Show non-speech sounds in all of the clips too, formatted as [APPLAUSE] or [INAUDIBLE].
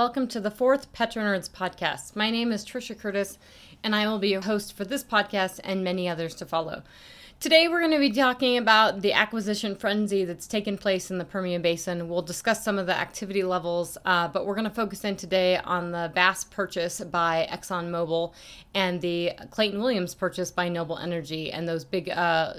Welcome to the fourth PetroNerds podcast. My name is Trisha Curtis, and I will be your host for this podcast and many others to follow. Today, we're going to be talking about the acquisition frenzy that's taken place in the Permian Basin. We'll discuss some of the activity levels, uh, but we're going to focus in today on the Bass purchase by ExxonMobil and the Clayton Williams purchase by Noble Energy and those big. Uh,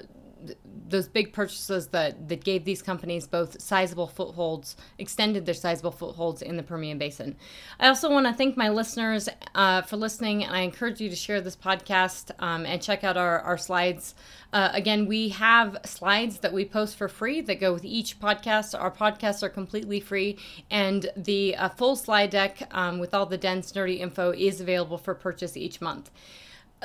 those big purchases that that gave these companies both sizable footholds, extended their sizable footholds in the Permian Basin. I also want to thank my listeners uh, for listening, and I encourage you to share this podcast um, and check out our our slides. Uh, again, we have slides that we post for free that go with each podcast. Our podcasts are completely free, and the uh, full slide deck um, with all the dense, nerdy info is available for purchase each month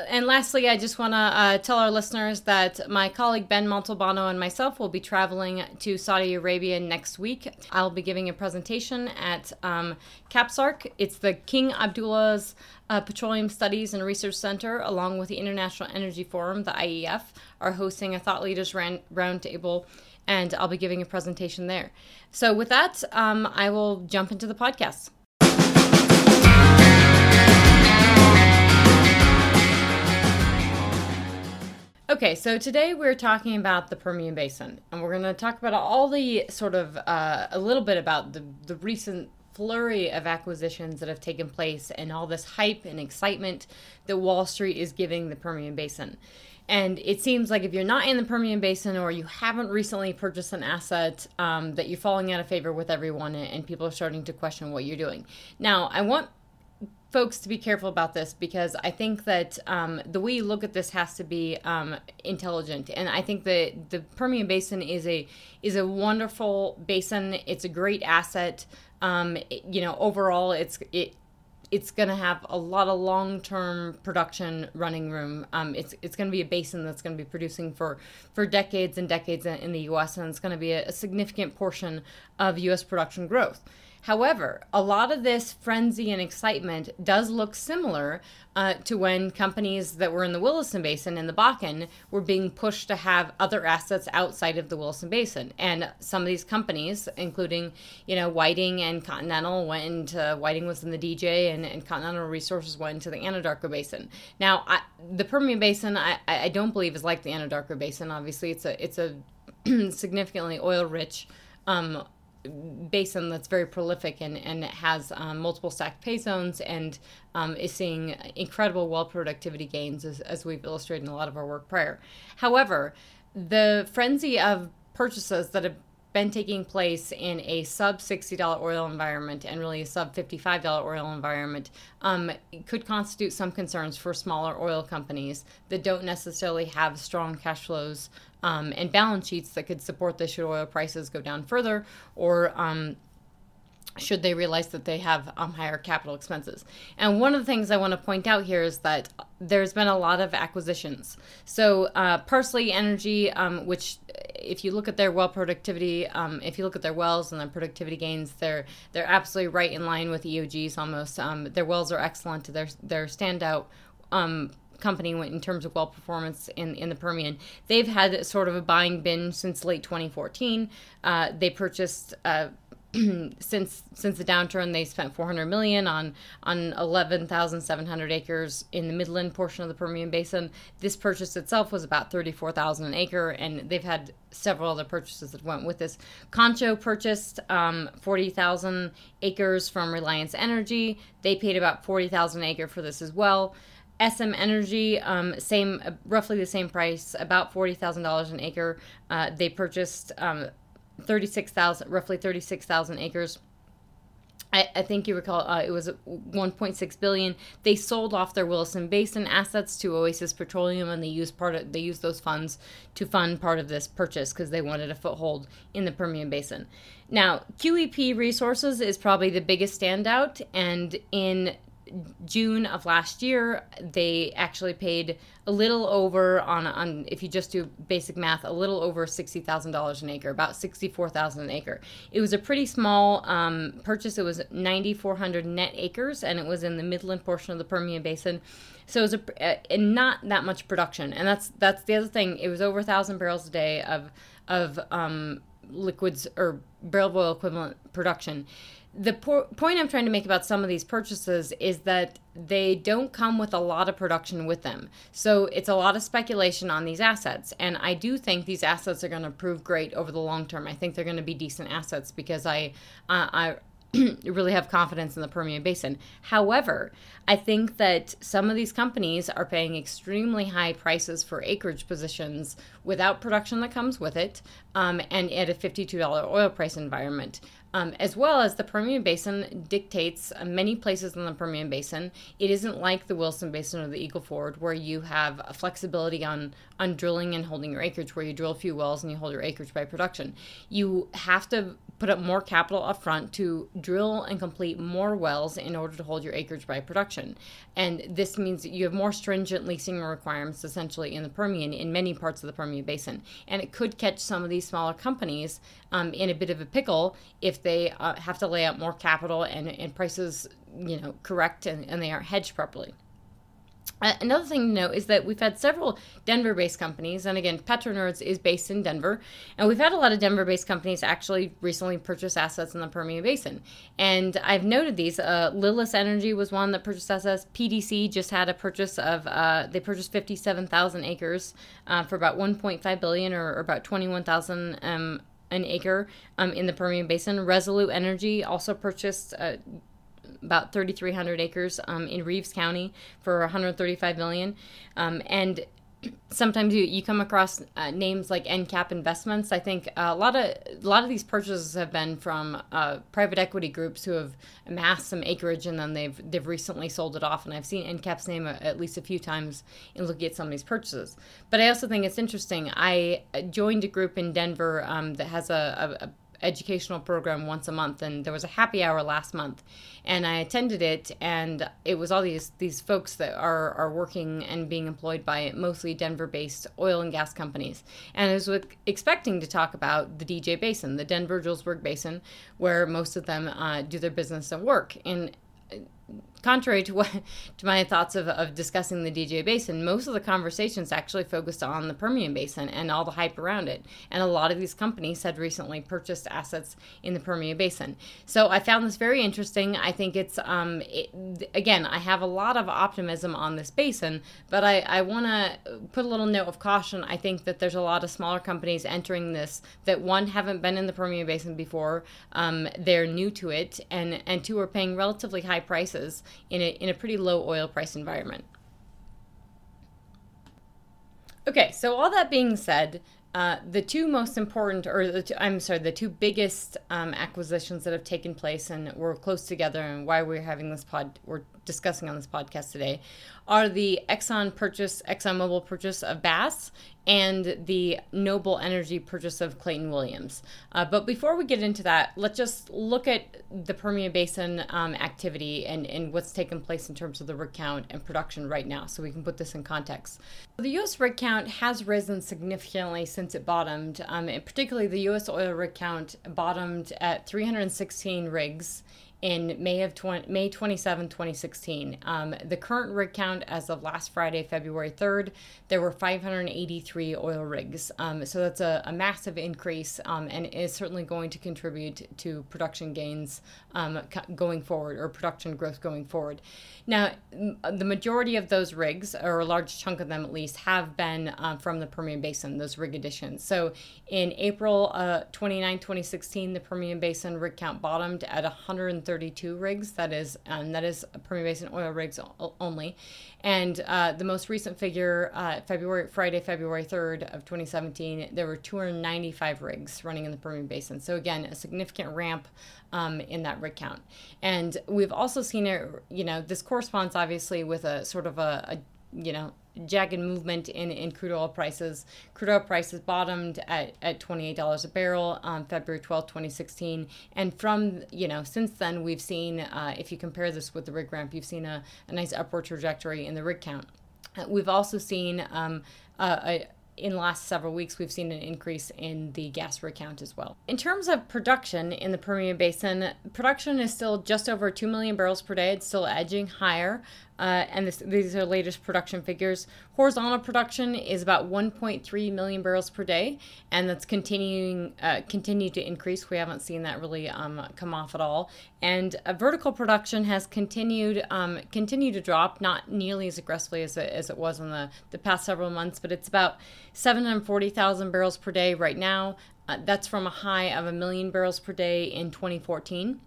and lastly, I just want to uh, tell our listeners that my colleague Ben Montalbano and myself will be traveling to Saudi Arabia next week. I'll be giving a presentation at um, KAPSARC. It's the King Abdullah's uh, Petroleum Studies and Research Center, along with the International Energy Forum, the IEF, are hosting a thought leaders roundtable, and I'll be giving a presentation there. So, with that, um, I will jump into the podcast. Okay, so today we're talking about the Permian Basin, and we're going to talk about all the sort of uh, a little bit about the, the recent flurry of acquisitions that have taken place and all this hype and excitement that Wall Street is giving the Permian Basin. And it seems like if you're not in the Permian Basin or you haven't recently purchased an asset, um, that you're falling out of favor with everyone and people are starting to question what you're doing. Now, I want folks to be careful about this because I think that um, the way you look at this has to be um, intelligent, and I think that the Permian Basin is a is a wonderful basin. It's a great asset. Um, it, you know, overall, it's it it's going to have a lot of long-term production running room. Um, it's it's going to be a basin that's going to be producing for for decades and decades in the U.S. and it's going to be a, a significant portion of U.S. production growth. However, a lot of this frenzy and excitement does look similar uh, to when companies that were in the Williston Basin and the Bakken were being pushed to have other assets outside of the Williston Basin. And some of these companies, including, you know, Whiting and Continental, went into, Whiting was in the DJ, and, and Continental Resources went into the Anadarko Basin. Now, I, the Permian Basin, I, I don't believe is like the Anadarko Basin. Obviously, it's a it's a [CLEARS THROAT] significantly oil rich um, basin that's very prolific and, and has um, multiple stacked pay zones and um, is seeing incredible well productivity gains as, as we've illustrated in a lot of our work prior. However, the frenzy of purchases that have been taking place in a sub $60 oil environment and really a sub $55 oil environment um, could constitute some concerns for smaller oil companies that don't necessarily have strong cash flows um, and balance sheets that could support this should oil prices go down further or um, should they realize that they have um, higher capital expenses. And one of the things I want to point out here is that there's been a lot of acquisitions. So, uh, Parsley Energy, um, which if you look at their well productivity, um, if you look at their wells and their productivity gains, they're they're absolutely right in line with EOGs almost. Um, their wells are excellent. They're they're standout um, company in terms of well performance in, in the Permian. They've had sort of a buying bin since late 2014. Uh, they purchased. Uh, [CLEARS THROAT] since since the downturn they spent 400 million on on 11,700 acres in the Midland portion of the Permian Basin. This purchase itself was about 34,000 an acre and they've had several other purchases that went with this. Concho purchased um, 40,000 acres from Reliance Energy. They paid about 40,000 an acre for this as well. SM Energy, um, same, roughly the same price, about forty thousand dollars an acre. Uh, they purchased um, thirty six thousand, roughly thirty six thousand acres. I, I, think you recall uh, it was 1.6 billion. They sold off their Williston Basin assets to Oasis Petroleum, and they used part of they used those funds to fund part of this purchase because they wanted a foothold in the Permian Basin. Now, QEP Resources is probably the biggest standout, and in June of last year, they actually paid a little over on on if you just do basic math, a little over sixty thousand dollars an acre, about sixty four thousand an acre. It was a pretty small um, purchase. It was ninety four hundred net acres, and it was in the Midland portion of the Permian Basin. So it was a, a not that much production, and that's that's the other thing. It was over a thousand barrels a day of of um, liquids or barrel oil equivalent production the po- point I'm trying to make about some of these purchases is that they don't come with a lot of production with them. So it's a lot of speculation on these assets. And I do think these assets are going to prove great over the long term. I think they're going to be decent assets because I, uh, I, [CLEARS THROAT] really have confidence in the Permian Basin. However, I think that some of these companies are paying extremely high prices for acreage positions without production that comes with it, um, and at a $52 oil price environment. Um, as well as the Permian Basin dictates uh, many places in the Permian Basin. It isn't like the Williston Basin or the Eagle Ford, where you have a flexibility on on drilling and holding your acreage, where you drill a few wells and you hold your acreage by production. You have to put up more capital up front to drill and complete more wells in order to hold your acreage by production. And this means you have more stringent leasing requirements essentially in the Permian, in many parts of the Permian Basin. And it could catch some of these smaller companies um, in a bit of a pickle if they uh, have to lay out more capital and, and prices, you know, correct and, and they aren't hedged properly. Uh, another thing to note is that we've had several Denver based companies, and again, PetroNerds is based in Denver, and we've had a lot of Denver based companies actually recently purchase assets in the Permian Basin. And I've noted these. Uh, Lilis Energy was one that purchased assets. PDC just had a purchase of, uh, they purchased 57,000 acres uh, for about 1.5 billion or, or about 21,000 um, an acre um, in the Permian Basin. Resolute Energy also purchased uh, about 3,300 acres um, in Reeves County for 135 million. Um, and sometimes you, you come across uh, names like EnCap Investments. I think a lot of a lot of these purchases have been from uh, private equity groups who have amassed some acreage and then they've they've recently sold it off. And I've seen EnCap's name at least a few times in looking at some of these purchases. But I also think it's interesting. I joined a group in Denver um, that has a, a, a educational program once a month and there was a happy hour last month and I attended it and it was all these these folks that are are working and being employed by mostly Denver based oil and gas companies. And I was expecting to talk about the DJ Basin the Denver Julesburg Basin where most of them uh, do their business and work. And contrary to what to my thoughts of, of discussing the DJ Basin, most of the conversations actually focused on the Permian Basin and all the hype around it. And a lot of these companies had recently purchased assets in the Permian Basin. So I found this very interesting. I think it's um, it, again, I have a lot of optimism on this basin, but I, I want to put a little note of caution. I think that there's a lot of smaller companies entering this that one haven't been in the Permian Basin before. Um, they're new to it, and and two are paying relatively high prices in a, in a pretty low oil price environment. Okay, so all that being said, uh, the two most important, or the two, I'm sorry, the two biggest um, acquisitions that have taken place and were close together, and why we're having this pod, we're discussing on this podcast today, are the Exxon purchase, ExxonMobil purchase of Bass and the Noble Energy purchase of Clayton Williams. Uh, but before we get into that, let's just look at the Permian Basin um, activity and, and what's taken place in terms of the rig count and production right now, so we can put this in context. The U.S. rig count has risen significantly since it bottomed, um, and particularly the U.S. oil rig count bottomed at 316 rigs in May of 20, May 27, 2016. Um, the current rig count as of last Friday, February 3rd, there were 583 oil rigs. Um, so that's a, a massive increase um, and is certainly going to contribute to production gains um, going forward or production growth going forward. Now, the majority of those rigs, or a large chunk of them at least, have been uh, from the Permian Basin, those rig additions. So in April uh, 29, 2016, the Permian Basin rig count bottomed at 132 rigs. That is, um, that is Permian Basin oil rigs only. And uh, the most recent figure, uh, February Friday, February 3rd of 2017, there were 295 rigs running in the Permian Basin. So again, a significant ramp um, in that rig count. And we've also seen it, you know, this corresponds obviously with a sort of a, a you know, jagged movement in, in crude oil prices. Crude oil prices bottomed at, at $28 a barrel on February 12, 2016. And from, you know, since then, we've seen, uh, if you compare this with the rig ramp, you've seen a, a nice upward trajectory in the rig count. Uh, we've also seen um, a, in the last several weeks, we've seen an increase in the gas rig count as well. In terms of production in the Permian Basin, production is still just over 2 million barrels per day. It's still edging higher. Uh, and this, these are latest production figures. Horizontal production is about 1.3 million barrels per day, and that's continuing uh, to increase. We haven't seen that really um, come off at all. And uh, vertical production has continued um, continue to drop, not nearly as aggressively as it, as it was in the, the past several months, but it's about 740,000 barrels per day right now. Uh, that's from a high of a million barrels per day in 2014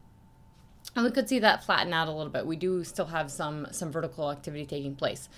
and we could see that flatten out a little bit. We do still have some some vertical activity taking place.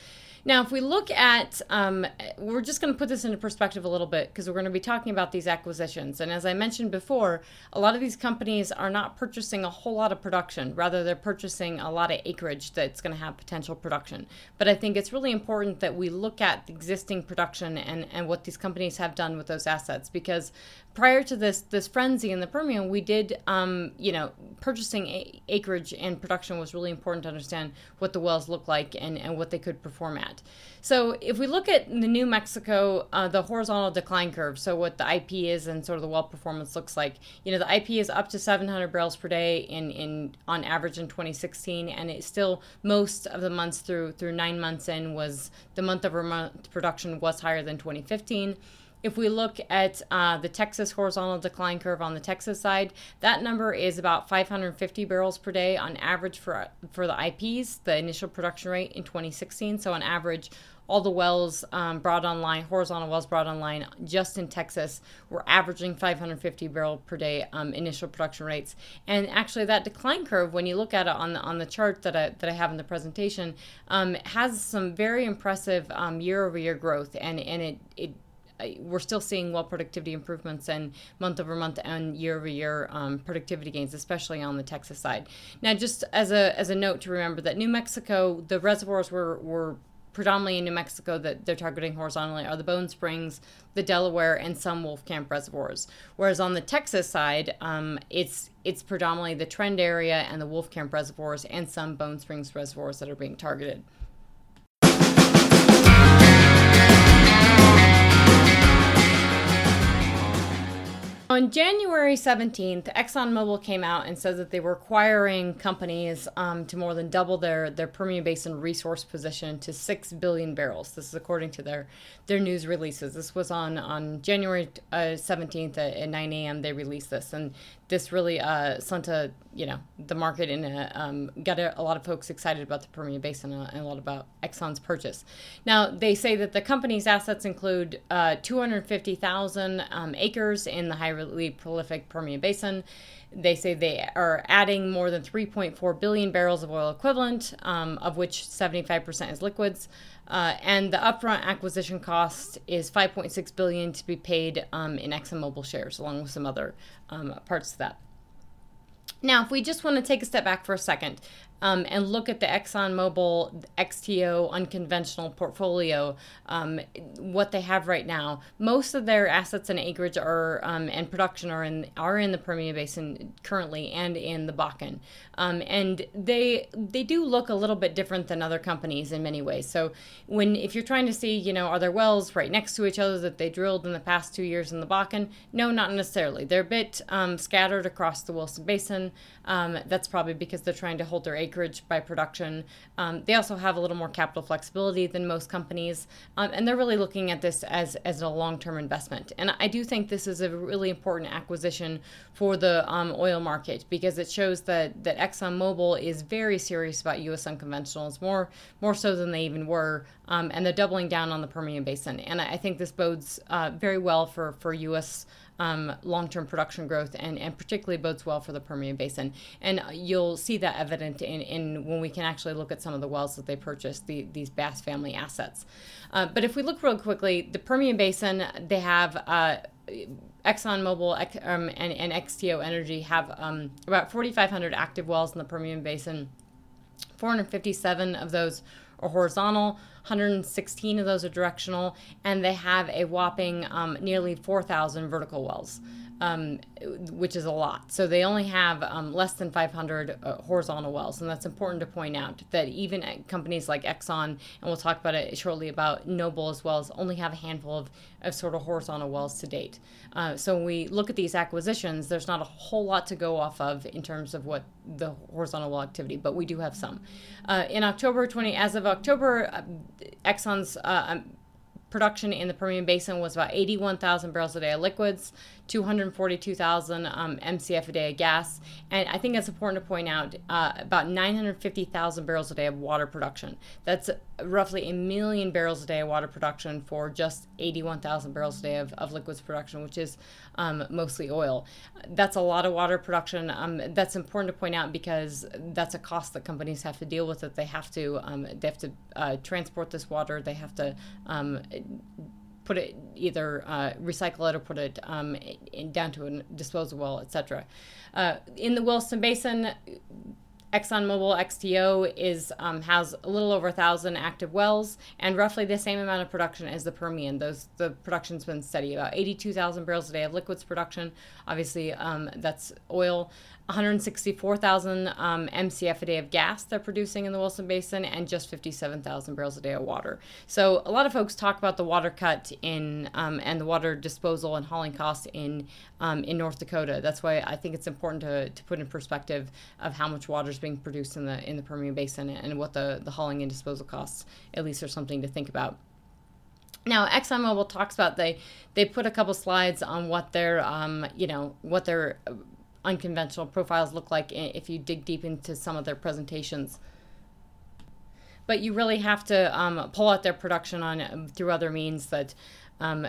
Now, if we look at, um, we're just going to put this into perspective a little bit because we're going to be talking about these acquisitions. And as I mentioned before, a lot of these companies are not purchasing a whole lot of production. Rather, they're purchasing a lot of acreage that's going to have potential production. But I think it's really important that we look at existing production and, and what these companies have done with those assets because prior to this this frenzy in the Permian, we did, um, you know, purchasing a- acreage and production was really important to understand what the wells look like and, and what they could perform at. So if we look at the New Mexico, uh, the horizontal decline curve, so what the IP is and sort of the well performance looks like, you know, the IP is up to 700 barrels per day in, in on average in 2016, and it still most of the months through through nine months in was the month over month production was higher than 2015. If we look at uh, the Texas horizontal decline curve on the Texas side, that number is about 550 barrels per day on average for for the IPs, the initial production rate in 2016. So on average, all the wells um, brought online, horizontal wells brought online just in Texas, were averaging 550 barrel per day um, initial production rates. And actually, that decline curve, when you look at it on the on the chart that I that I have in the presentation, um, has some very impressive year over year growth, and and it it we're still seeing well productivity improvements and month over month and year over year um, productivity gains, especially on the Texas side. Now, just as a as a note to remember that New Mexico, the reservoirs were were predominantly in New Mexico that they're targeting horizontally are the Bone Springs, the Delaware, and some Wolfcamp reservoirs. Whereas on the Texas side, um, it's it's predominantly the Trend area and the Wolfcamp reservoirs and some Bone Springs reservoirs that are being targeted. On January 17th, ExxonMobil came out and said that they were acquiring companies um, to more than double their, their Permian Basin resource position to 6 billion barrels. This is according to their, their news releases. This was on, on January uh, 17th at, at 9 a.m. They released this. And this really uh, sent a you know the market in a, um, got a, a, lot of folks excited about the Permian Basin and a, lot about Exxon's purchase. Now they say that the company's assets include uh, 250,000 um, acres in the highly prolific Permian Basin. They say they are adding more than 3.4 billion barrels of oil equivalent, um, of which 75% is liquids. Uh, and the upfront acquisition cost is 5.6 billion to be paid um, in ExxonMobil shares, along with some other um, parts of that. Now, if we just want to take a step back for a second um, and look at the ExxonMobil XTO unconventional portfolio, um, what they have right now. Most of their assets and acreage are um, and production are in are in the Permian Basin currently and in the Bakken, um, and they they do look a little bit different than other companies in many ways. So when if you're trying to see, you know, are there wells right next to each other that they drilled in the past two years in the Bakken? No, not necessarily. They're a bit um, scattered across the Williston Basin. Um, that's probably because they're trying to hold their acreage by production. Um, they also have a little more capital flexibility than most companies, um, and they're really looking at this as, as a long term investment. And I do think this is a really important acquisition for the um, oil market because it shows that, that ExxonMobil is very serious about U.S. unconventionals, more, more so than they even were, um, and they're doubling down on the Permian Basin. And I, think this bodes uh, very well for, for U.S um, long-term production growth and, and particularly bodes well for the Permian Basin. And you'll see that evident in, in when we can actually look at some of the wells that they purchased, the, these Bass family assets. Uh, but if we look real quickly, the Permian Basin, they have uh, ExxonMobil um, and, and XTO Energy have um, about 4,500 active wells in the Permian Basin. 457 of those are horizontal. 116 of those are directional, and they have a whopping um, nearly 4,000 vertical wells um, which is a lot. So they only have um, less than 500 uh, horizontal wells, and that's important to point out that even companies like Exxon, and we'll talk about it shortly about Noble as well, as only have a handful of, of sort of horizontal wells to date. Uh, so when we look at these acquisitions, there's not a whole lot to go off of in terms of what the horizontal well activity, but we do have some. Uh, in October 20, as of October, uh, Exxon's uh, um, production in the Permian Basin was about 81,000 barrels a day of liquids, 242,000 um, MCF a day of gas, and I think it's important to point out uh, about 950,000 barrels a day of water production. That's roughly a million barrels a day of water production for just 81,000 barrels a day of, of liquids production, which is um, mostly oil. That's a lot of water production. Um, that's important to point out because that's a cost that companies have to deal with. That they have to um, they have to uh, transport this water. They have to um, put it either uh, recycle it or put it um, in, down to a disposal well, etc. Uh, in the Williston Basin, ExxonMobil XTO is um, has a little over a thousand active wells and roughly the same amount of production as the Permian. Those the production's been steady, about 82,000 barrels a day of liquids production. Obviously, um, that's oil. 164,000 um, MCF a day of gas they're producing in the Williston Basin, and just 57,000 barrels a day of water. So a lot of folks talk about the water cut in um, and the water disposal and hauling costs in um, in North Dakota. That's why I think it's important to, to put in perspective of how much water is being produced in the in the Permian Basin and what the the hauling and disposal costs at least are something to think about. Now, ExxonMobil talks about they they put a couple slides on what their um, you know what their unconventional profiles look like if you dig deep into some of their presentations. But you really have to um, pull out their production on um, through other means that um,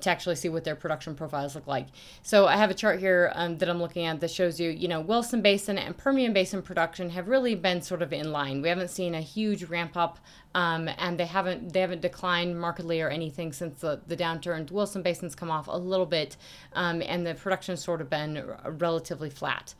to actually see what their production profiles look like. So I have a chart here um, that I'm looking at that shows you, you know, Williston Basin and Permian Basin production have really been sort of in line. We haven't seen a huge ramp up, um, and they haven't they haven't declined markedly or anything since the, the downturn. Williston Basin's come off a little bit, um, and the production's sort of been relatively flat.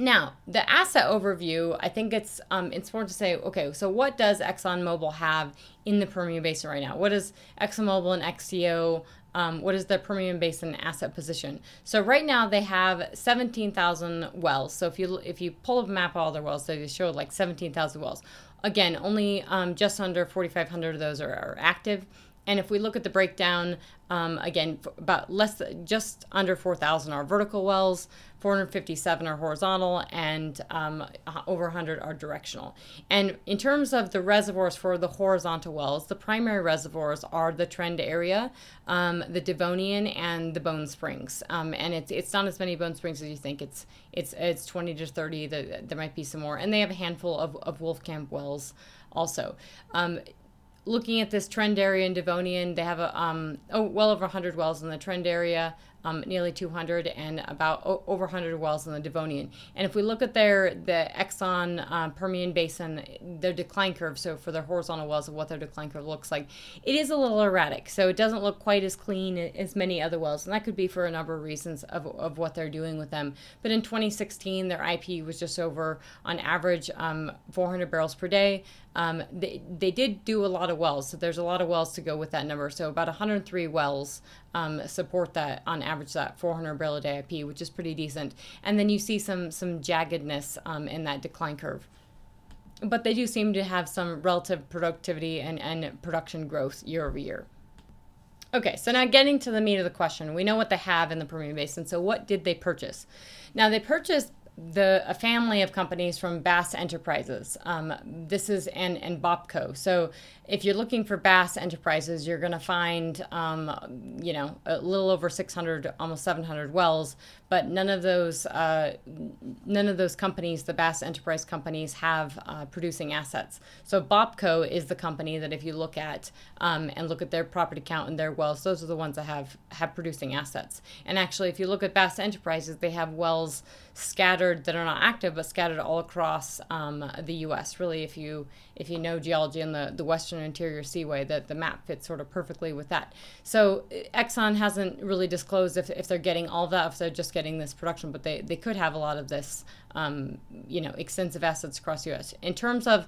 Now, the asset overview, I think it's um, it's important to say, okay, so what does ExxonMobil have in the Permian Basin right now? What is ExxonMobil and XTO? Um, what is their Permian Basin asset position? So right now they have 17,000 wells. So if you if you pull up a map of all their wells, they show like 17,000 wells. Again, only um, just under 4,500 of those are, are active. And if we look at the breakdown, um, again, about less, just under 4,000 are vertical wells, 457 are horizontal, and um, over 100 are directional. And in terms of the reservoirs for the horizontal wells, the primary reservoirs are the Trend area, um, the Devonian, and the Bone Springs. Um, and it's it's not as many Bone Springs as you think. It's it's it's 20 to 30. The, there might be some more, and they have a handful of, of Wolfcamp wells also. Um, looking at this trend area in Devonian, they have a um, oh, well over 100 wells in the trend area, um, nearly 200, and about o- over 100 wells in the Devonian. And if we look at their the Exxon uh, Permian Basin, their decline curve, so for their horizontal wells of what their decline curve looks like, it is a little erratic. So it doesn't look quite as clean as many other wells, and that could be for a number of reasons of, of what they're doing with them. But in 2016, their IP was just over, on average, um, 400 barrels per day. Um, they, they did do a lot of wells, so there's a lot of wells to go with that number. So about 103 wells um, support that on average that 400 barrel a day IP, which is pretty decent. And then you see some some jaggedness um, in that decline curve. But they do seem to have some relative productivity and, and production growth year over year. Okay, so now getting to the meat of the question, we know what they have in the Permian Basin. So what did they purchase? Now they purchased the a family of companies from Bass Enterprises. Um, this is and and Bopco. So if you're looking for Bass Enterprises, you're going to find um, you know a little over 600, almost 700 wells, but none of those uh, none of those companies, the Bass Enterprise companies, have uh, producing assets. So Bopco is the company that if you look at um, and look at their property count and their wells, those are the ones that have have producing assets. And actually, if you look at Bass Enterprises, they have wells scattered that are not active, but scattered all across um, the U.S. Really, if you if you know geology in the, the Western Interior Seaway, that the map fits sort of perfectly with that. So Exxon hasn't really disclosed if, if they're getting all that, if they're just getting this production, but they, they could have a lot of this, um, you know, extensive assets across the U.S. In terms of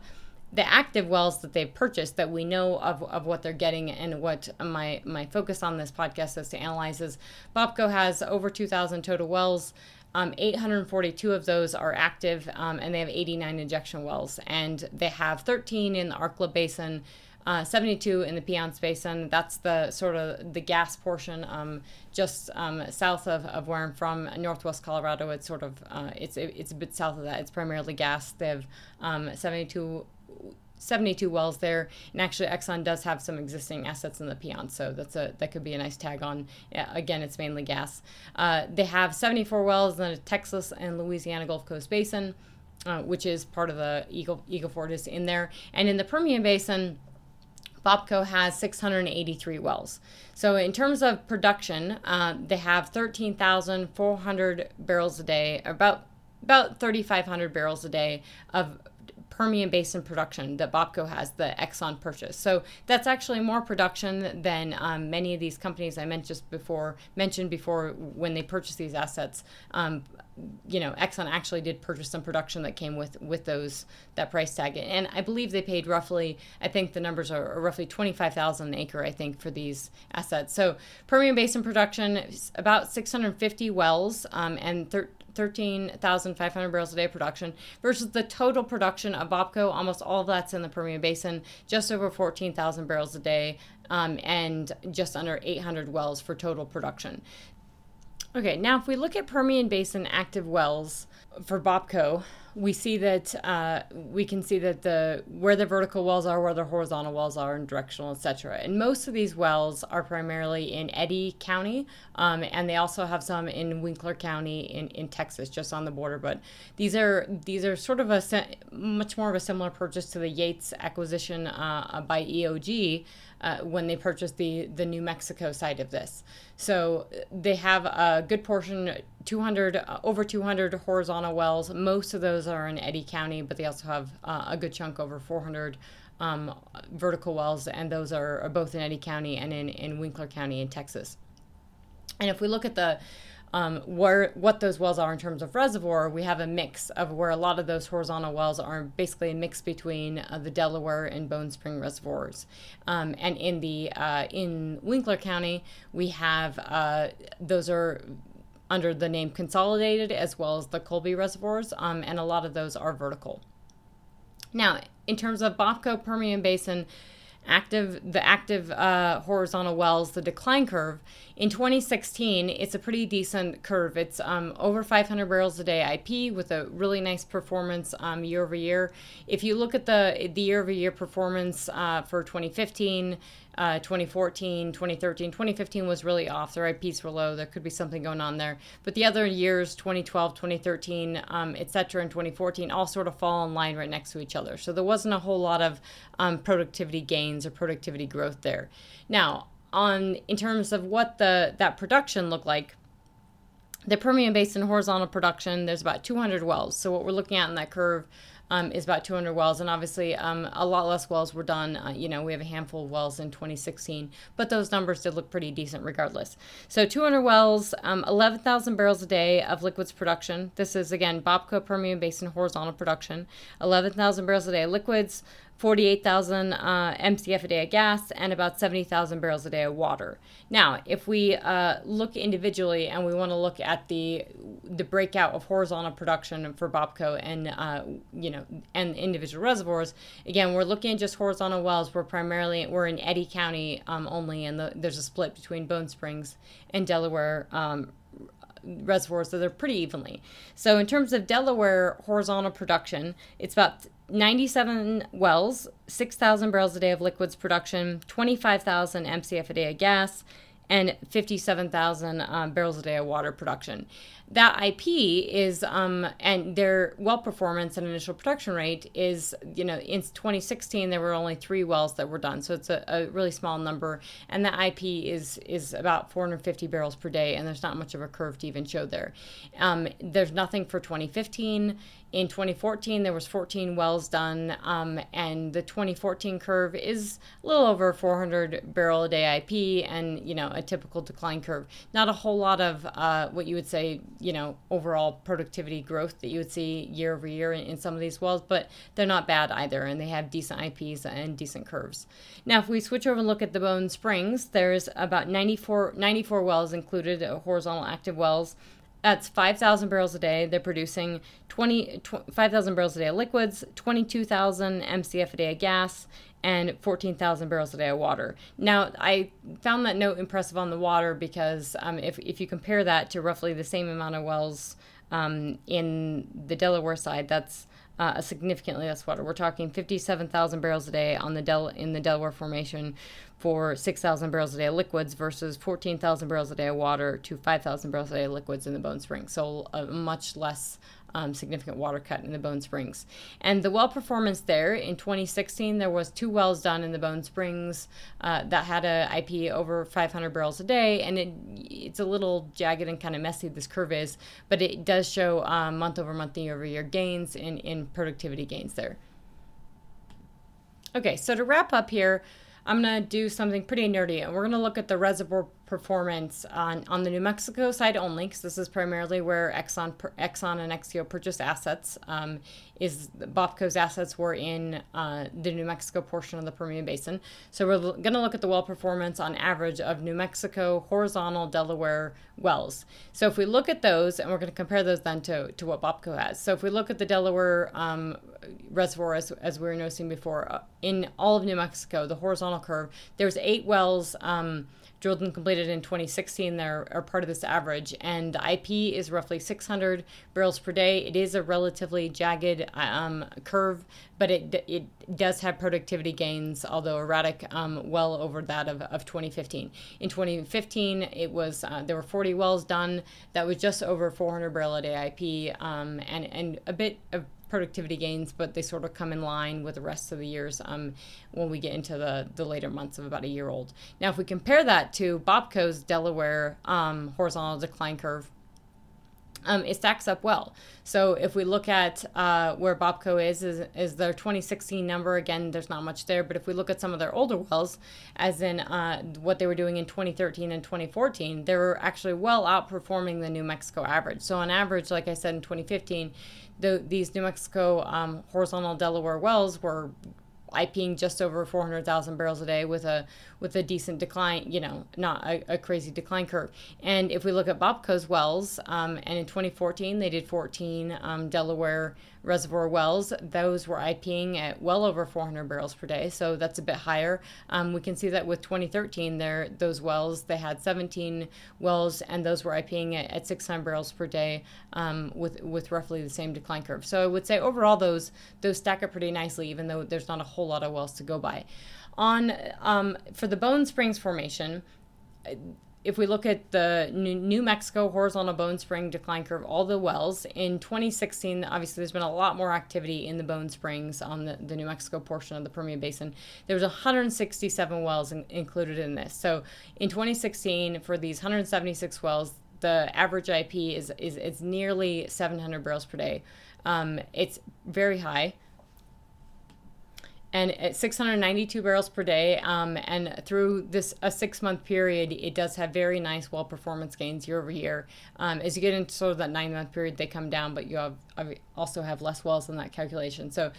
the active wells that they've purchased that we know of, of what they're getting and what my my focus on this podcast is to analyze is Bopco has over 2,000 total wells. Um, 842 of those are active, um, and they have 89 injection wells, and they have 13 in the Arkla Basin, uh, 72 in the Piceance Basin. That's the sort of the gas portion, um, just um, south of, of where I'm from, northwest Colorado. It's sort of uh, it's it's a bit south of that. It's primarily gas. They have um, 72 72 wells there, and actually Exxon does have some existing assets in the Piceance, so that's a that could be a nice tag on. Yeah, again, it's mainly gas. Uh, they have 74 wells in the Texas and Louisiana Gulf Coast Basin, uh, which is part of the Eagle Eagle Ford is in there, and in the Permian Basin. Bopco has 683 wells. So, in terms of production, uh, they have 13,400 barrels a day, about about 3,500 barrels a day of Permian Basin production that Bopco has, the Exxon purchase. So that's actually more production than um, many of these companies I mentioned just before mentioned before when they purchased these assets. Um, you know, Exxon actually did purchase some production that came with with those that price tag, and I believe they paid roughly. I think the numbers are roughly twenty five thousand an acre. I think for these assets. So Permian Basin production about six hundred fifty wells, um, and thir- 13,500 barrels a day production versus the total production of Bopco. Almost all of that's in the Permian Basin, just over 14,000 barrels a day, um, and just under 800 wells for total production. Okay, now if we look at Permian Basin active wells for Bopco, we see that uh, we can see that the where the vertical wells are, where the horizontal wells are, and directional, etc. And most of these wells are primarily in Eddy County, um, and they also have some in Winkler County in, in Texas, just on the border. But these are these are sort of a much more of a similar purchase to the Yates acquisition uh, by EOG uh, when they purchased the the New Mexico side of this. So they have a good portion, 200 uh, over 200 horizontal wells. Most of those are in Eddy County, but they also have uh, a good chunk over 400 um, vertical wells, and those are, are both in Eddy County and in, in Winkler County in Texas. And if we look at the um, where what those wells are in terms of reservoir, we have a mix of where a lot of those horizontal wells are basically a mix between uh, the Delaware and Bone Spring reservoirs. Um, and in the uh, in Winkler County, we have uh, those are under the name Consolidated as well as the Colby reservoirs, um, and a lot of those are vertical. Now, in terms of Bopco Permian Basin, active the active uh, horizontal wells, the decline curve in 2016, it's a pretty decent curve. It's um, over 500 barrels a day IP with a really nice performance um, year over year. If you look at the the year over year performance uh, for 2015, uh, 2014, 2013, 2015 was really off. Their IPs were low. There could be something going on there. But the other years, 2012, 2013, um, et cetera, and 2014, all sort of fall in line right next to each other. So there wasn't a whole lot of um, productivity gains or productivity growth there. Now, on in terms of what the that production looked like, the Permian Basin horizontal production, there's about 200 wells. So what we're looking at in that curve um, is about 200 wells, and obviously um, a lot less wells were done. Uh, you know, we have a handful of wells in 2016, but those numbers did look pretty decent regardless. So 200 wells, um, 11,000 barrels a day of liquids production. This is again Bopco Permian Basin horizontal production, 11,000 barrels a day liquids. 48,000 uh, MCF a day of gas and about 70,000 barrels a day of water. Now, if we uh, look individually and we want to look at the the breakout of horizontal production for Bopco and uh, you know and individual reservoirs, again, we're looking at just horizontal wells. We're primarily we're in Eddy County um, only, and the, there's a split between Bone Springs and Delaware um, reservoirs, so they're pretty evenly. So in terms of Delaware horizontal production, it's about 97 wells, 6,000 barrels a day of liquids production, 25,000 MCF a day of gas, and 57,000 um, barrels a day of water production that IP is um and their well performance and initial production rate is you know in 2016 there were only three wells that were done so it's a, a really small number and the IP is is about 450 barrels per day and there's not much of a curve to even show there. Um, there's nothing for 2015. In 2014, there was 14 wells done, um, and the 2014 curve is a little over 400 barrel a day IP, and you know a a typical decline curve. Not a whole lot of uh, what you would say, you know, overall productivity growth that you would see year over year in, in some of these wells, but they're not bad either, and they have decent IPs and decent curves. Now, if we switch over and look at the Bone Springs, there's about 94, 94 wells included, uh, horizontal active wells. That's 5,000 barrels a day. They're producing 20, 5,000 barrels a day of liquids, 22,000 MCF a day of gas, and 14,000 barrels a day of water. Now, I found that note impressive on the water because um, if, if you compare that to roughly the same amount of wells um, in the Delaware side, that's uh, significantly less water. We're talking 57,000 barrels a day on the Del- in the Delaware Formation for 6,000 barrels a day of liquids versus 14,000 barrels a day of water to 5,000 barrels a day of liquids in the Bone Spring. So a much less um, significant water cut in the Bone Springs. And the well performance there in 2016, there was two wells done in the Bone Springs uh, that had a IP over 500 barrels a day, and it it's a little jagged and kind of messy. This curve is, but it does show um, month over month, year over year gains in in productivity gains there. Okay, so to wrap up here. I'm going to do something pretty nerdy, and we're going to look at the reservoir performance on, on the New Mexico side only, because this is primarily where Exxon, Exxon and XTO purchased assets. Um, is BOPCO's assets were in uh, the New Mexico portion of the Permian Basin. So we're going to look at the well performance on average of New Mexico horizontal Delaware wells. So if we look at those, and we're going to compare those then to, to what BOPCO has. So if we look at the Delaware um, reservoir, as, as we were noticing before, uh, in all of New Mexico, the horizontal curve, there's eight wells. Um, drilled and completed in 2016 there are part of this average. And the ip is roughly 600 barrels per day. It is a relatively jagged um, curve but it, it does have productivity gains although erratic um, well over that of, of 2015 in 2015 it was uh, there were 40 wells done. That was just over 400 barrel a day ip um, and, and a bit of productivity gains, but they sort of come in line with the rest of the years um, when we get into the, the later months of about a year old. Now, if we compare that to Bopco's Delaware um, horizontal decline curve, um, it stacks up well. So if we look at uh, where Bopco is, is, is their 2016 number. Again, there's not much there, but if we look at some of their older wells, as in uh, what they were doing in 2013 and 2014, they were actually well outperforming the New Mexico average. So on average, like I said in 2015, the, these New Mexico um, horizontal Delaware wells were IPing just over 400,000 barrels a day with a with a decent decline, you know, not a, a crazy decline curve. And if we look at Bopco's wells, um, and in 2014 they did 14 um, Delaware reservoir wells. Those were IPing at well over 400 barrels per day, so that's a bit higher. Um, we can see that with 2013, there those wells they had 17 wells, and those were IPing at, at 600 barrels per day um, with with roughly the same decline curve. So I would say overall those those stack up pretty nicely, even though there's not a whole lot of wells to go by. On um, for the Bone Springs formation, if we look at the New Mexico horizontal bone spring decline curve, all the wells in 2016, obviously there's been a lot more activity in the bone springs on the, the New Mexico portion of the Permian Basin. There was 167 wells in, included in this. So in 2016, for these 176 wells, the average IP is is it's nearly 700 barrels per day. Um, it's very high and at 692 barrels per day. Um, and through this a six month period, it does have very nice well performance gains year over year. Um, as you get into sort of that nine month period, they come down, but you have also have less wells in that calculation. So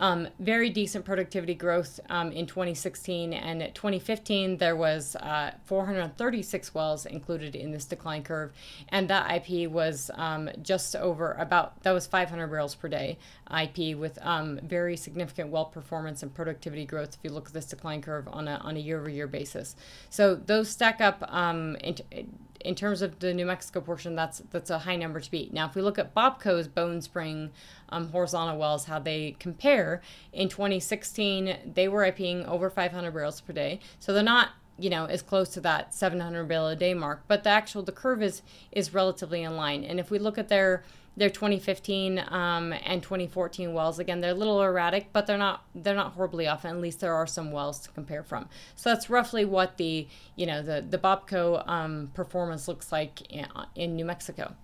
um, very decent productivity growth um, in 2016 and 2015 there was uh, 436 wells included in this decline curve. And that ip was um, just over about that was 500 barrels per day ip with um, very significant well performance and productivity growth if you look at this decline curve on a, on a year over year basis. So those stack up um, in, terms of the New Mexico portion, that's that's a high number to beat. Now, if we look at Bopco's Bone Spring um, horizontal wells, how they compare in 2016, they were IPing over 500 barrels per day, so they're not you know as close to that 700 barrel a day mark, but the actual the curve is is relatively in line. And if we look at their their 2015 um, and 2014 wells again they're a little erratic but they're not they're not horribly off at least there are some wells to compare from. So that's roughly what the you know the the bopco um, performance looks like in, in new mexico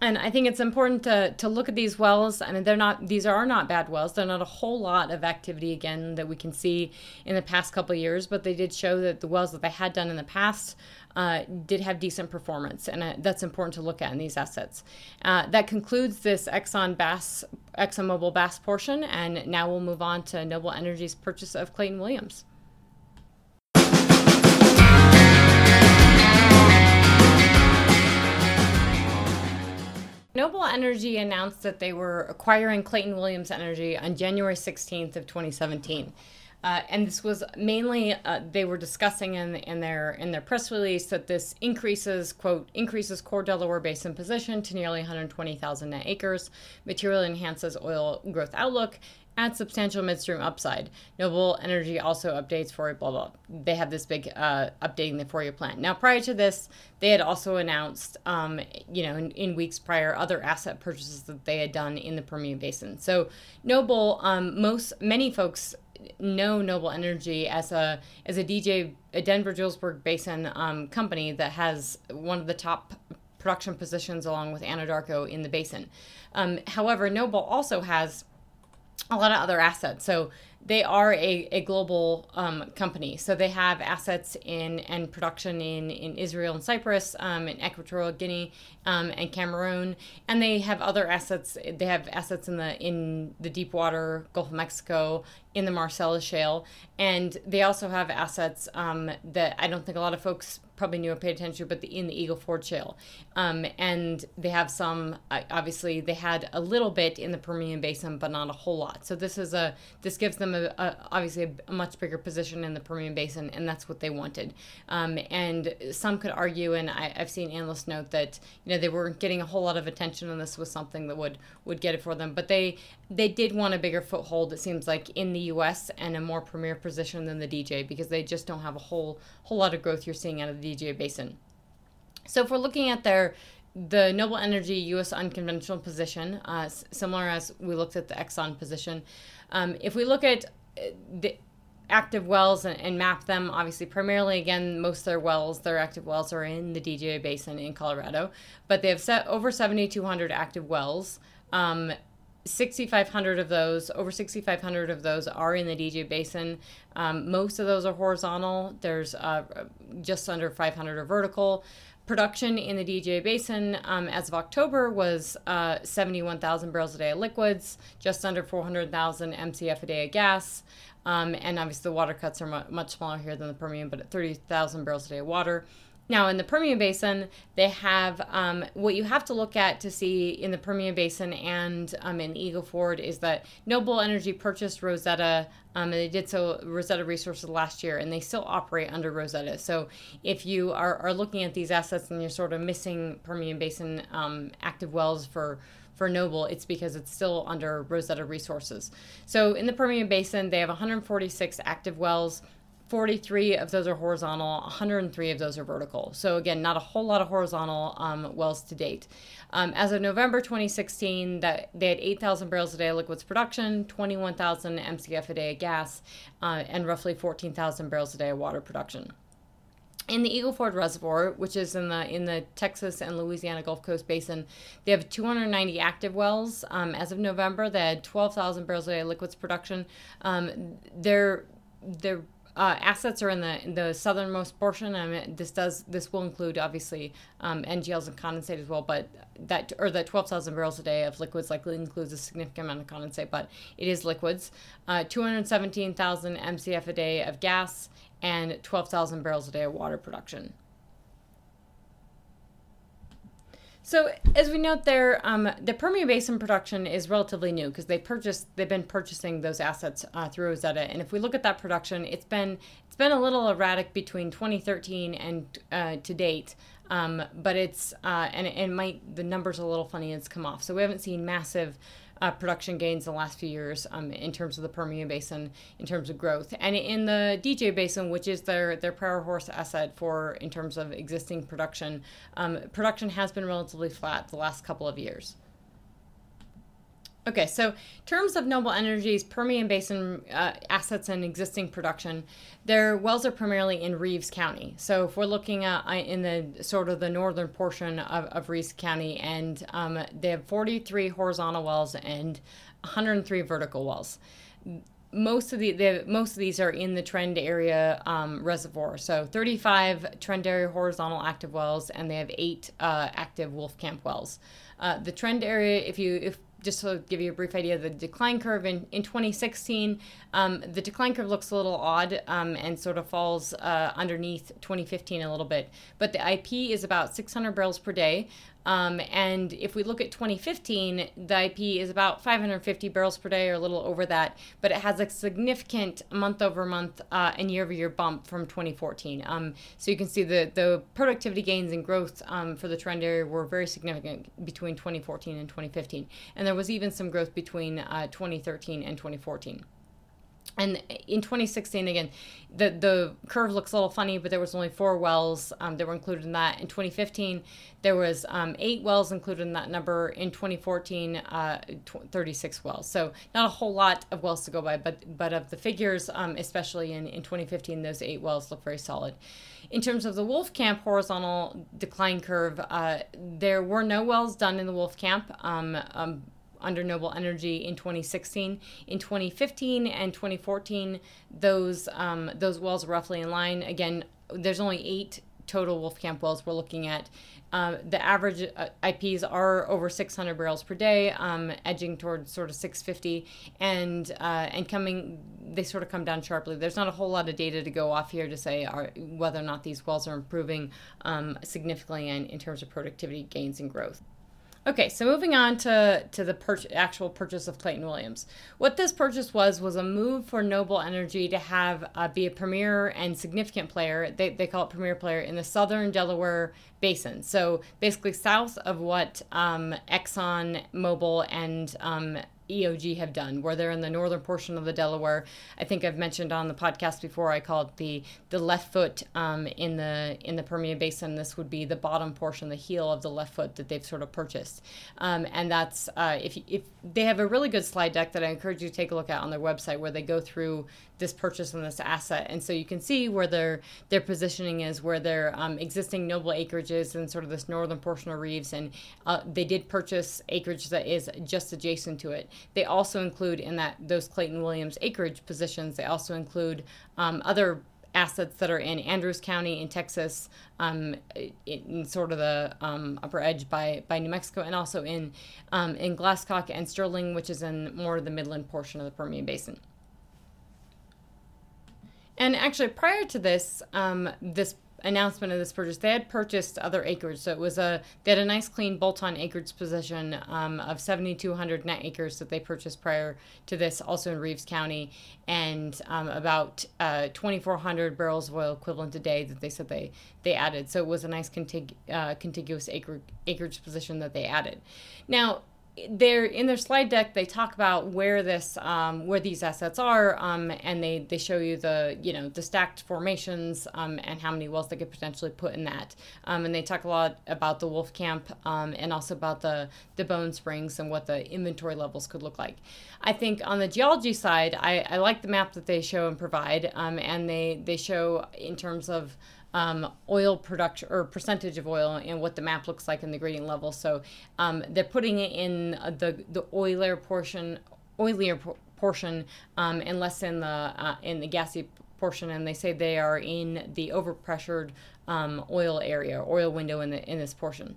and I think it's important to, to look at these wells. I mean, they're not; these are not bad wells. They're not a whole lot of activity again that we can see in the past couple years, but they did show that the wells that they had done in the past uh, did have decent performance, and uh, that's important to look at in these assets. Uh, that concludes this Exxon Bass, ExxonMobil Bass portion, and now we'll move on to Noble Energy's purchase of Clayton Williams. Noble Energy announced that they were acquiring Clayton Williams Energy on January 16th of 2017. Uh, and this was mainly uh, they were discussing in, in their in their press release that this increases quote increases core Delaware Basin position to nearly 120,000 net acres, materially enhances oil growth outlook, adds substantial midstream upside. Noble Energy also updates for blah blah. They have this big uh, updating the four year plan. Now, prior to this, they had also announced, um, you know, in, in, weeks prior, other asset purchases that they had done in the Permian Basin. So, Noble, um, most many folks know Noble Energy as a as a DJ, a Denver Julesburg Basin um, company that has one of the top production positions along with Anadarko in the basin. Um, however, Noble also has a lot of other assets. So they are a, a global um, company. So they have assets in and production in, in Israel and Cyprus, um, in Equatorial Guinea, um, and Cameroon, and they have other assets. They have assets in the in the deep water Gulf of Mexico, in the Marcellus Shale, and they also have assets um, that I don't think a lot of folks probably knew or paid attention to, but the, in the Eagle Ford Shale. Um, and they have some, obviously, they had a little bit in the Permian Basin, but not a whole lot. So this is a, this gives them a, a obviously a, much bigger position in the Permian Basin, and that's what they wanted. Um, and some could argue, and I, have seen analysts note that, you know, they weren't getting a whole lot of attention, and this was something that would, would get it for them. But they, they did want a bigger foothold, it seems like, in the U.S. and a more premier position than the DJ because they just don't have a whole, whole lot of growth you're seeing out of the DJ Basin. So if we're looking at their the Noble Energy U.S. unconventional position, uh, similar as we looked at the Exxon position, um, if we look at uh, the active wells and, and, map them, obviously, primarily again, most of their wells, their active wells are in the DJ Basin in Colorado, but they have set over 7,200 active wells. Um, 6,500 of those, over 6,500 of those are in the DJ Basin. Um, most of those are horizontal. There's uh, just under 500 are vertical. Production in the DJ Basin um, as of October was uh, 71,000 barrels a day of liquids, just under 400,000 MCF a day of gas. Um, and obviously, the water cuts are mu- much smaller here than the Permian, but at 30,000 barrels a day of water. Now, in the Permian Basin, they have um, what you have to look at to see in the Permian Basin and um, in Eagle Ford is that Noble Energy purchased Rosetta, um, and they did so Rosetta Resources last year, and they still operate under Rosetta. So, if you are, are looking at these assets and you're sort of missing Permian Basin um, active wells for for Noble, it's because it's still under Rosetta Resources. So, in the Permian Basin, they have 146 active wells. 43 of those are horizontal, 103 of those are vertical. So, again, not a whole lot of horizontal um, wells to date. Um, as of November 2016, that they had 8,000 barrels a day of liquids production, 21,000 MCF a day of gas, uh, and roughly 14,000 barrels a day of water production. In the Eagle Ford Reservoir, which is in the in the Texas and Louisiana Gulf Coast Basin, they have 290 active wells. Um, as of November, they had 12,000 barrels a day of liquids production. Um, they're they're uh, assets are in the in the southernmost portion. I mean, this does this will include obviously um, NGLs and condensate as well, but that or the 12,000 barrels a day of liquids likely includes a significant amount of condensate, but it is liquids. Uh, 217,000 MCF a day of gas and 12,000 barrels a day of water production. So as we note there, um, the Permian Basin production is relatively new because they purchased they've been purchasing those assets uh, through Rosetta, and if we look at that production, it's been it's been a little erratic between 2013 and uh, to date. Um, but it's uh, and it might the numbers a little funny and it's come off. So we haven't seen massive uh, production gains in the last few years um, in terms of the Permian Basin, in terms of growth. And in the DJ Basin, which is their, their power horse asset for in terms of existing production, um, production has been relatively flat the last couple of years. Okay, so terms of Noble Energy's Permian Basin uh, assets and existing production, their wells are primarily in Reeves County. So if we're looking at uh, in the sort of the northern portion of, of Reeves County, and um, they have 43 horizontal wells and 103 vertical wells. Most of the, the most of these are in the trend area um, reservoir. So 35 trend area horizontal active wells, and they have eight uh, active Wolfcamp wells. Uh, the trend area, if you if just to give you a brief idea of the decline curve in, in 2016 um, the decline curve looks a little odd um, and sort of falls uh, underneath 2015 a little bit. But the ip is about 600 barrels per day um, and if we look at 2015, the IP is about 550 barrels per day or a little over that, but it has a significant month over month uh, and year over year bump from 2014. Um, so you can see the, the productivity gains and growth um, for the trend area were very significant between 2014 and 2015. And there was even some growth between uh, 2013 and 2014 and in 2016 again the the curve looks a little funny but there was only four wells um, that were included in that. In 2015 there was um, eight wells included in that number. In 2014 uh, 36 wells. So not a whole lot of wells to go by but but of the figures um, especially in, in 2015 those eight wells look very solid. In terms of the Wolfcamp horizontal decline curve, uh, there were no wells done in the Wolfcamp. Um, um, under Noble Energy in 2016. In 2015 and 2014, those um, those wells are roughly in line. Again, there's only eight total Wolfcamp wells we're looking at. Um, the average uh, IPs are over 600 barrels per day, um, edging towards sort of 650, and uh, and coming they sort of come down sharply. There's not a whole lot of data to go off here to say are, whether or not these wells are improving um, significantly in, in terms of productivity gains and growth. Okay, so moving on to, to the actual purchase of Clayton Williams. What this purchase was was a move for Noble Energy to have uh, be a premier and significant player. They, they call it premier player in the southern Delaware Basin. So basically, south of what um, Exxon Mobil and um, EOG have done, where they're in the northern portion of the Delaware. I think I've mentioned on the podcast before. I call it the the left foot um, in the in the Permian Basin. This would be the bottom portion, the heel of the left foot that they've sort of purchased, um, and that's uh, if if they have a really good slide deck that I encourage you to take a look at on their website, where they go through this purchase and this asset, and so you can see where their their positioning is, where their um, existing noble acreage is in sort of this northern portion of Reeves, and uh, they did purchase acreage that is just adjacent to it. They also include in that those Clayton Williams acreage positions. They also include um, other assets that are in Andrews County in Texas, um, in sort of the um, upper edge by, by New Mexico, and also in um, in Glasscock and Sterling, which is in more of the midland portion of the Permian Basin. And actually, prior to this, um, this announcement of this purchase, they had purchased other acreage. So it was a they had a nice clean bolt-on acreage position um, of 7,200 net acres that they purchased prior to this, also in Reeves County, and um, about uh, 2,400 barrels of oil equivalent a day that they said they they added. So it was a nice contig- uh, contiguous acre- acreage position that they added. Now they're in their slide deck they talk about where this um, where these assets are um, and they they show you the you know the stacked formations um, and how many wells they could potentially put in that. Um, and they talk a lot about the Wolfcamp um, and also about the the bone springs and what the inventory levels could look like. I think on the geology side i, I like the map that they show and provide um, and they they show in terms of um, oil production or percentage of oil and what the map looks like in the gradient level. So um, they're putting it in the the oilier portion, oilier portion, um, and less in the uh, in the gassy portion. And they say they are in the overpressured um, oil area, oil window in the in this portion.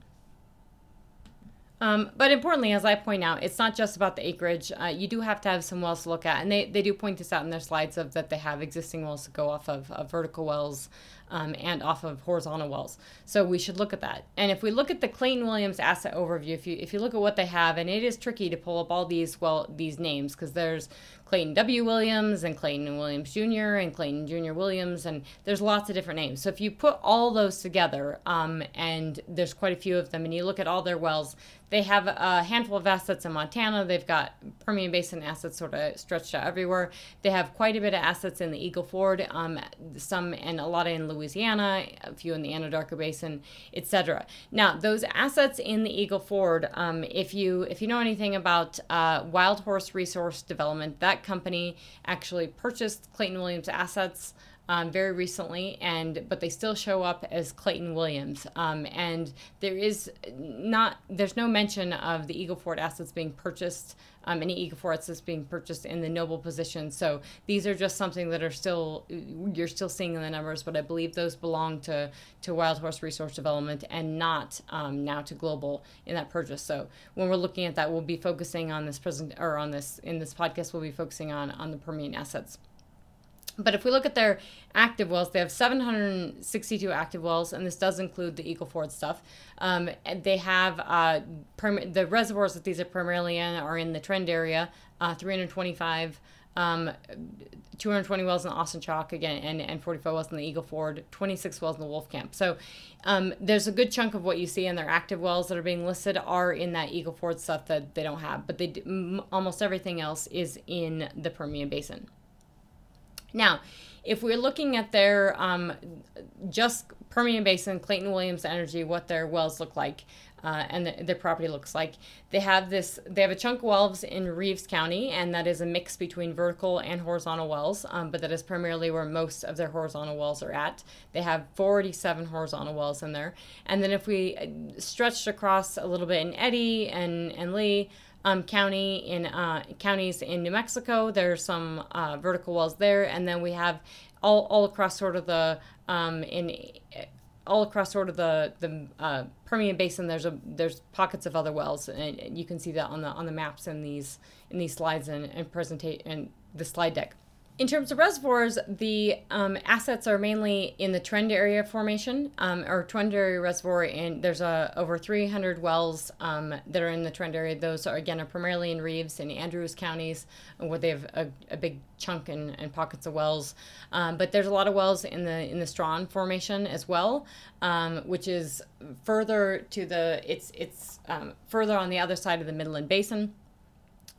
Um, but importantly, as I point out, it's not just about the acreage. Uh, you do have to have some wells to look at, and they, they do point this out in their slides of that they have existing wells to go off of, of vertical wells um, and off of horizontal wells. So we should look at that. And if we look at the Clayton Williams asset overview, if you if you look at what they have, and it is tricky to pull up all these well these names because there's Clayton W. Williams and Clayton Williams Jr. and Clayton Jr. Williams, and there's lots of different names. So if you put all those together, um, and there's quite a few of them, and you look at all their wells, they have a handful of assets in Montana. They've got Permian Basin assets sort of stretched out everywhere. They have quite a bit of assets in the Eagle Ford, um, some and a lot in Louisiana, a few in the Anadarko Basin, etc. Now, those assets in the Eagle Ford, um, if you if you know anything about uh, WildHorse Resource Development, that company actually purchased Clayton Williams assets um, very recently, and but they still show up as Clayton Williams. Um, and there is not there's no mention of the Eagle Ford assets being purchased. Um, any Eagle Ford assets being purchased in the Noble position. So these are just something that are still you're still seeing in the numbers, but I believe those belong to to WildHorse Resource Development and not um, now to Global in that purchase. So when we're looking at that, we'll be focusing on this present or on this in this podcast. We'll be focusing on on the Permian assets. But if we look at their active wells, they have 762 active wells, and this does include the Eagle Ford stuff. Um, they have uh, the reservoirs that these are primarily in are in the Trend area, uh, 325. Um, 220 wells in the Austin Chalk again, and, and 45 wells in the Eagle Ford, 26 wells in the Wolfcamp. So um, there's a good chunk of what you see in their active wells that are being listed are in that Eagle Ford stuff that they don't have, but they almost everything else is in the Permian Basin. Now, if we're looking at their um, just Permian Basin, Clayton Williams Energy, what their wells look like, uh, and the, their property looks like, they have this. They have a chunk of wells in Reeves County, and that is a mix between vertical and horizontal wells. Um, but that is primarily where most of their horizontal wells are at. They have 47 horizontal wells in there, and then if we uh, stretched across a little bit in Eddy and and Lea um, county in uh, counties in New Mexico. There's some uh, vertical wells there, and then we have all, all across sort of the um, in all across sort of the the uh, Permian Basin. There's a there's pockets of other wells, and you can see that on the on the maps in these in these slides and and presentation and the slide deck. In terms of reservoirs, the um, assets are mainly in the Trend area formation um, or Trend area reservoir, and there's a, over 300 wells um, that are in the Trend area. Those are again are primarily in Reeves and Andrews counties, where they have a, a big chunk and, and, pockets of wells. Um, but there's a lot of wells in the in the Strawn formation as well, um, which is further to the it's it's um, further on the other side of the Midland Basin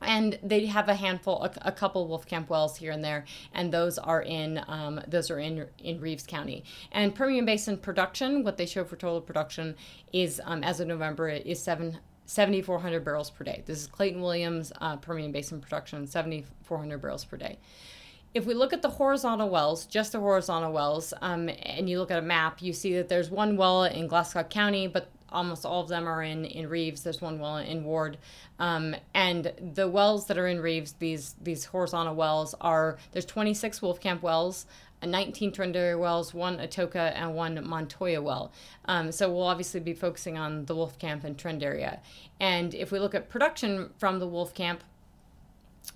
and they have a handful a, a, couple wolfcamp wells here and there and those are in um, those are in in reeves county. And permian basin production what they show for total production is um, as of november is 7 7400 barrels per day. This is clayton williams uh, permian basin production 7400 barrels per day. If we look at the horizontal wells, just the horizontal wells, um, and you look at a map, you see that there's one well in Glasscock County, but almost all of them are in, in Reeves. There's one well in Ward. Um, and the wells that are in Reeves, these these horizontal wells are there's 26 Wolfcamp wells, 19 Trend area wells, one Atoka, and one Montoya well. Um, so we'll obviously be focusing on the Wolfcamp and Trend area. And if we look at production from the Wolfcamp,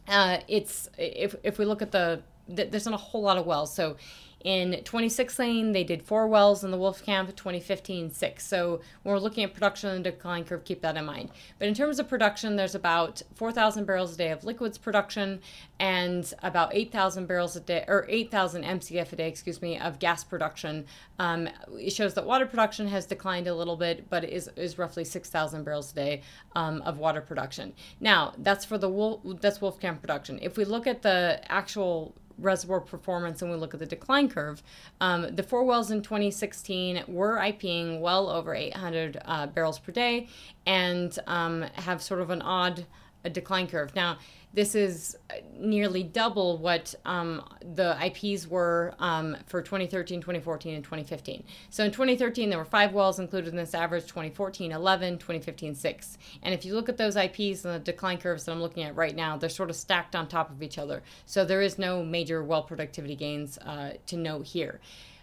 uh, it's if if we look at the there's not a whole lot of wells. So in 2016, they did four wells in the Wolfcamp, 2015, six. So when we're looking at production and decline curve, keep that in mind. But in terms of production, there's about 4,000 barrels a day of liquids production and about 8,000 barrels a day, or 8,000 MCF a day, excuse me, of gas production. Um, it shows that water production has declined a little bit, but is, is roughly 6,000 barrels a day um, of water production. Now, that's for the wolf, that's Wolfcamp production. If we look at the actual reservoir performance and we look at the decline curve, um, the four wells in 2016 were IPing well over 800 uh, barrels per day and um, have sort of an odd decline curve. Now, this is nearly double what um, the IPs were um, for 2013, 2014, and 2015. So in 2013, there were five wells included in this average, 2014, 11, 2015, 6. And if you look at those IPs and the decline curves that I'm looking at right now, they're sort of stacked on top of each other. So there is no major well productivity gains uh, to note here.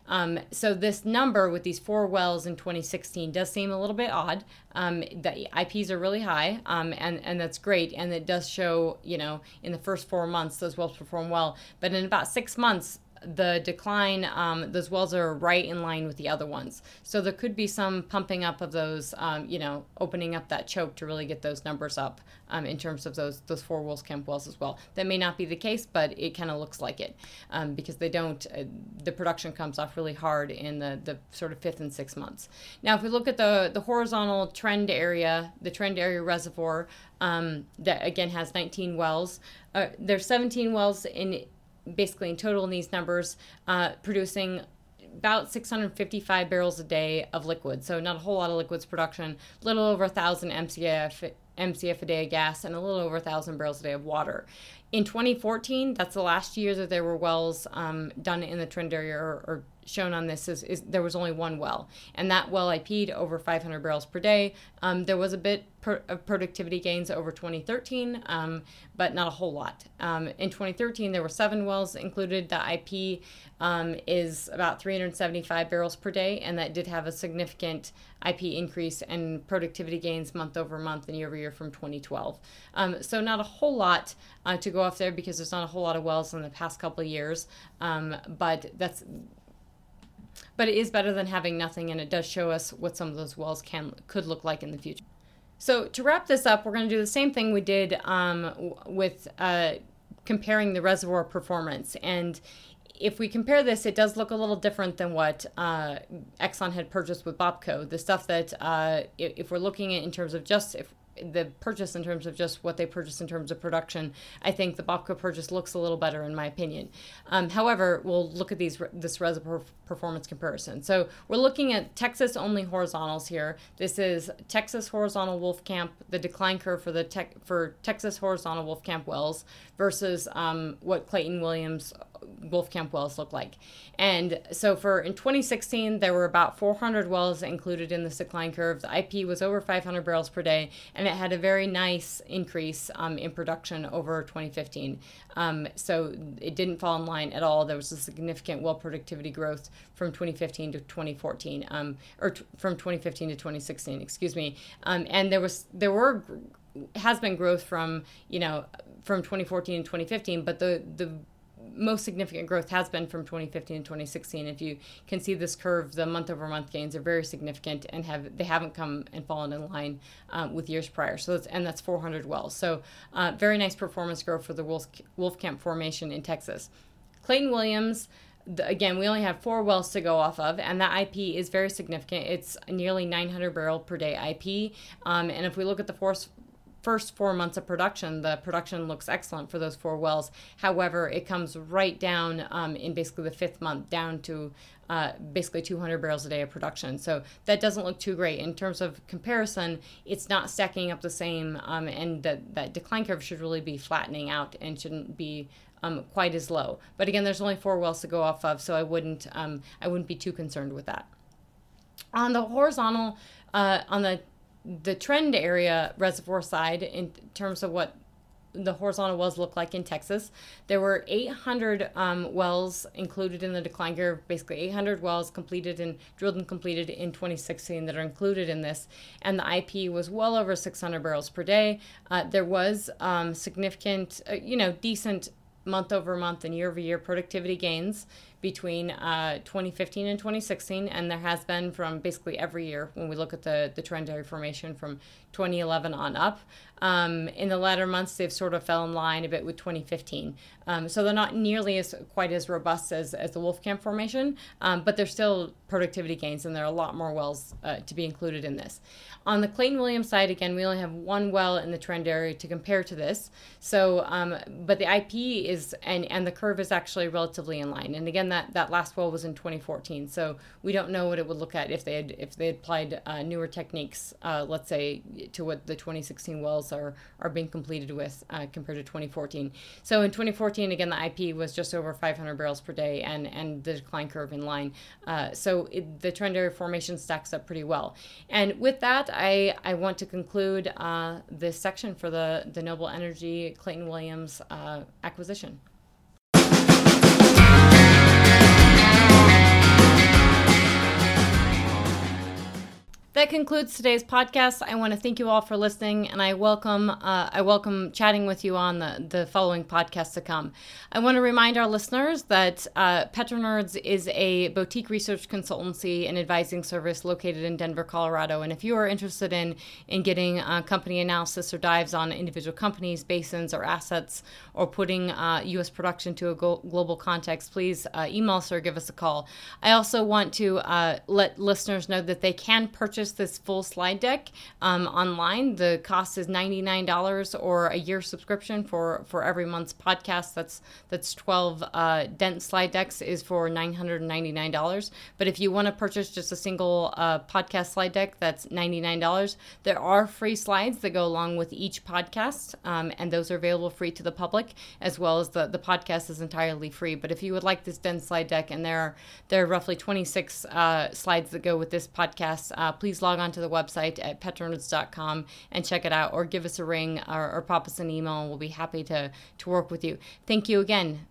Um, so this number with these four wells in 2016 does seem a little bit odd. Um, the IPs are really high, um, and and that's great, and it does show you know in the first four months those wells perform well, but in about six months the decline, um, those wells are right in line with the other ones. So there could be some pumping up of those, um, you know, opening up that choke to really get those numbers up um, in terms of those those four wells, camp wells as well. That may not be the case, but it kind of looks like it um, because they don't. Uh, the production comes off really hard in the the sort of fifth and sixth months. Now, if we look at the the horizontal trend area, the trend area reservoir um, that again has 19 wells. Uh, there's 17 wells in basically in total in these numbers, uh, producing about 655 barrels a day of liquid. So not a whole lot of liquids production, a little over 1,000 MCF, MCF a day of gas, and a little over 1,000 barrels a day of water. In 2014, that's the last year that there were wells um, done in the area or, or shown on this is, is, there was only one well, and that well IP'd over 500 barrels per day. Um, there was a bit per, of productivity gains over 2013, um, but not a whole lot. Um, in 2013, there were seven wells included. The IP um, is about 375 barrels per day, and that did have a significant IP increase and productivity gains month over month and year over year from 2012. Um, so not a whole lot uh, to go off there because there's not a whole lot of wells in the past couple of years, um, but that's but it is better than having nothing and it does show us what some of those wells can could look like in the future so to wrap this up we're going to do the same thing we did um, with uh, comparing the reservoir performance and if we compare this, it does look a little different than what uh, Exxon had purchased with Bopco. The stuff that, uh, if, we're looking at in terms of just if the purchase in terms of just what they purchase in terms of production, I think the Bopco purchase looks a little better in my opinion. Um, however, we'll look at these this reservoir performance comparison. So we're looking at Texas only horizontals here. This is Texas horizontal Wolfcamp, the decline curve for the tech, for Texas horizontal Wolfcamp wells versus um, what Clayton Williams Wolfcamp wells look like. And so for in 2016, there were about 400 wells included in the decline curve. The IP was over 500 barrels per day, and it had a very nice increase um, in production over 2015. Um, so it didn't fall in line at all. There was a significant well productivity growth from 2015 to 2014, um, or t- from 2015 to 2016, excuse me. Um, and there was there were has been growth from you know from 2014 to 2015, but the the most significant growth has been from 2015 to 2016. If you can see this curve, the month over month gains are very significant and have they haven't come and fallen in line um, with years prior. So that's, and that's 400 wells. So uh, very nice performance growth for the Wolf, Wolfcamp formation in Texas. Clayton Williams. Again, we only have four wells to go off of, and that IP is very significant. It's nearly 900 barrel per day IP. Um, and if we look at the force, first four months of production, the production looks excellent for those four wells. However, it comes right down um, in basically the fifth month down to uh, basically 200 barrels a day of production. So that doesn't look too great. In terms of comparison, it's not stacking up the same, um, and that, that decline curve should really be flattening out and shouldn't be um, quite as low. But again, there's only four wells to go off of, so I wouldn't um, I wouldn't be too concerned with that. On the horizontal, uh, on the the trend area reservoir side in terms of what the horizontal wells look like in Texas. There were 800 um, wells included in the decline curve, basically 800 wells completed and drilled and completed in 2016 that are included in this. And the IP was well over 600 barrels per day. Uh, there was um, significant, uh, you know, decent month over month and year over year productivity gains between uh, 2015 and 2016, and there has been from basically every year when we look at the the trend formation from 2011 on up. Um, in the latter months, they've sort of fell in line a bit with 2015. Um, so they're not nearly as quite as robust as, as the Wolfcamp formation, um, but they're still productivity gains, and there are a lot more wells uh, to be included in this. On the Clayton Williams side, again, we only have one well in the trend area to compare to this. So, um, but the IP is and and the curve is actually relatively in line. And again, that that last well was in 2014, so we don't know what it would look at if they had if they applied uh, newer techniques, uh, let's say to what the 2016 wells are are being completed with uh, compared to 2014. So in 2014, again, the IP was just over 500 barrels per day, and and the decline curve in line. Uh, so it, the trend area formation stacks up pretty well. And with that, I I want to conclude uh, this section for the the Noble Energy Clayton Williams uh, acquisition. That concludes today's podcast. I want to thank you all for listening, and I welcome uh, I welcome chatting with you on the the following podcast to come. I want to remind our listeners that uh, PetroNerds is a boutique research consultancy and advising service located in Denver, Colorado. And if you are interested in in getting uh, company analysis or dives on individual companies, basins, or assets, or putting uh, U.S. production to a go- global context, please uh, email us or give us a call. I also want to uh, let listeners know that they can purchase purchase this full slide deck um, online. The cost is ninety nine dollars or a year subscription for for every month's podcast. That's that's twelve uh, dense slide decks is for nine hundred ninety nine dollars. But if you want to purchase just a single uh, podcast slide deck, that's ninety nine dollars. There are free slides that go along with each podcast, um, and those are available free to the public as well as the the podcast is entirely free. But if you would like this dense slide deck, and there are there are roughly twenty six uh, slides that go with this podcast, uh, please log on to the website at petronerds.com and check it out or give us a ring or, or pop us an email and we'll be happy to, to work with you. Thank you again.